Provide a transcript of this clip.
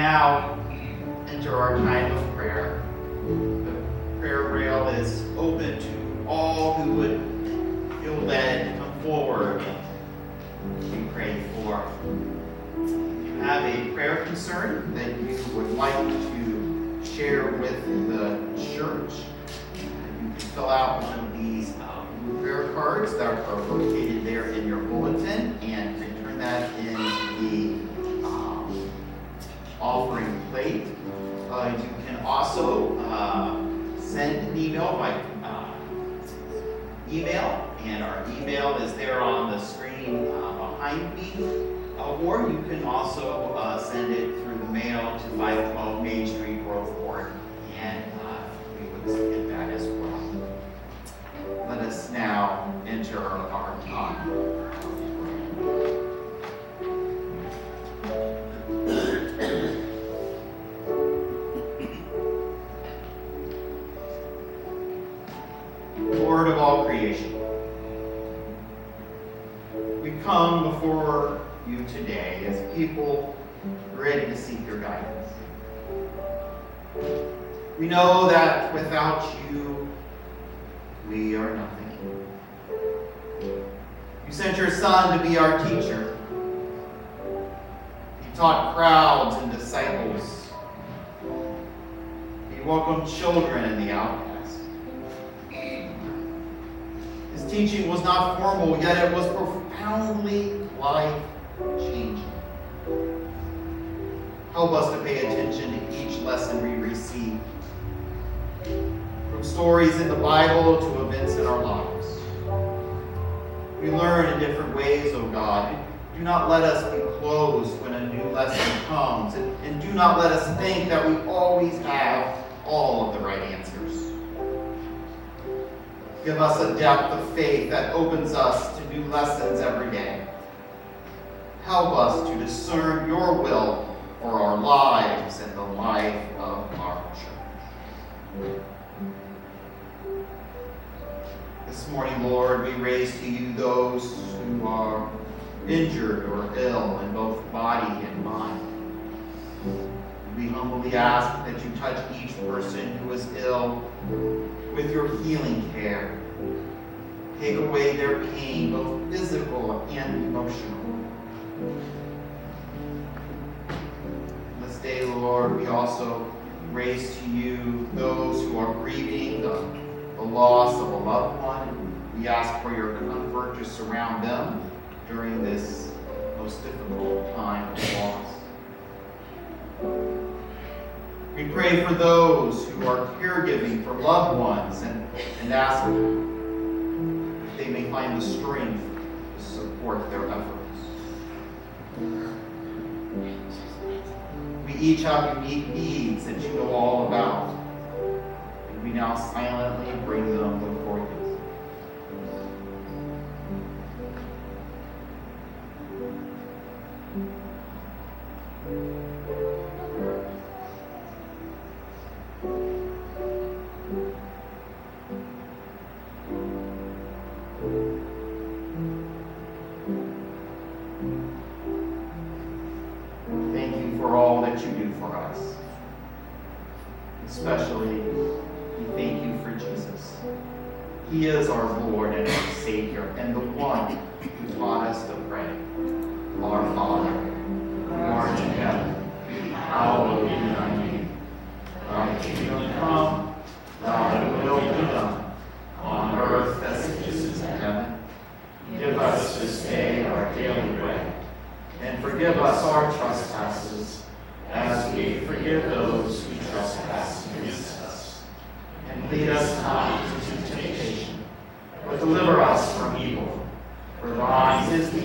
now enter our time of prayer. The prayer rail is open to all who would feel led to come forward and pray for. If you have a prayer concern that you would like to share with the church, you can fill out one of these um, prayer cards that are located there in your bulletin can also uh, send an email by uh, email, and our email is there on the screen uh, behind me. Uh, or you can also uh, send it through the mail to 512 Main Street, Groveport, and Lord of all creation, we come before you today as people ready to seek your guidance. We know that without you, we are nothing. You sent your Son to be our teacher. He taught crowds and disciples. He welcomed children and the outcast. Teaching was not formal, yet it was profoundly life changing. Help us to pay attention to each lesson we receive. From stories in the Bible to events in our lives. We learn in different ways, O oh God. Do not let us be closed when a new lesson comes, and, and do not let us think that we always have all of the right answers. Give us a depth of faith that opens us to new lessons every day. Help us to discern your will for our lives and the life of our church. This morning, Lord, we raise to you those who are injured or ill in both body and mind. We humbly ask that you touch each person who is ill with your healing care. Take away their pain, both physical and emotional. This day, Lord, we also raise to you those who are grieving the, the loss of a loved one. We ask for your comfort to surround them during this most difficult time We pray for those who are caregiving for loved ones and, and ask if they may find the strength to support their efforts. We each have unique needs that you know all about, and we now silently bring them before for us. Especially, we thank you for Jesus. He is our Lord and our Savior, and the one who taught us to pray. Our Father, who art in heaven, hallowed be thy name. Thy kingdom come, thy will be done, on earth as it is in heaven. Give us this day our daily bread, and forgive us our trespasses, as we forgive those who trespass against us. And lead us not into temptation, but deliver us from evil. For thine is the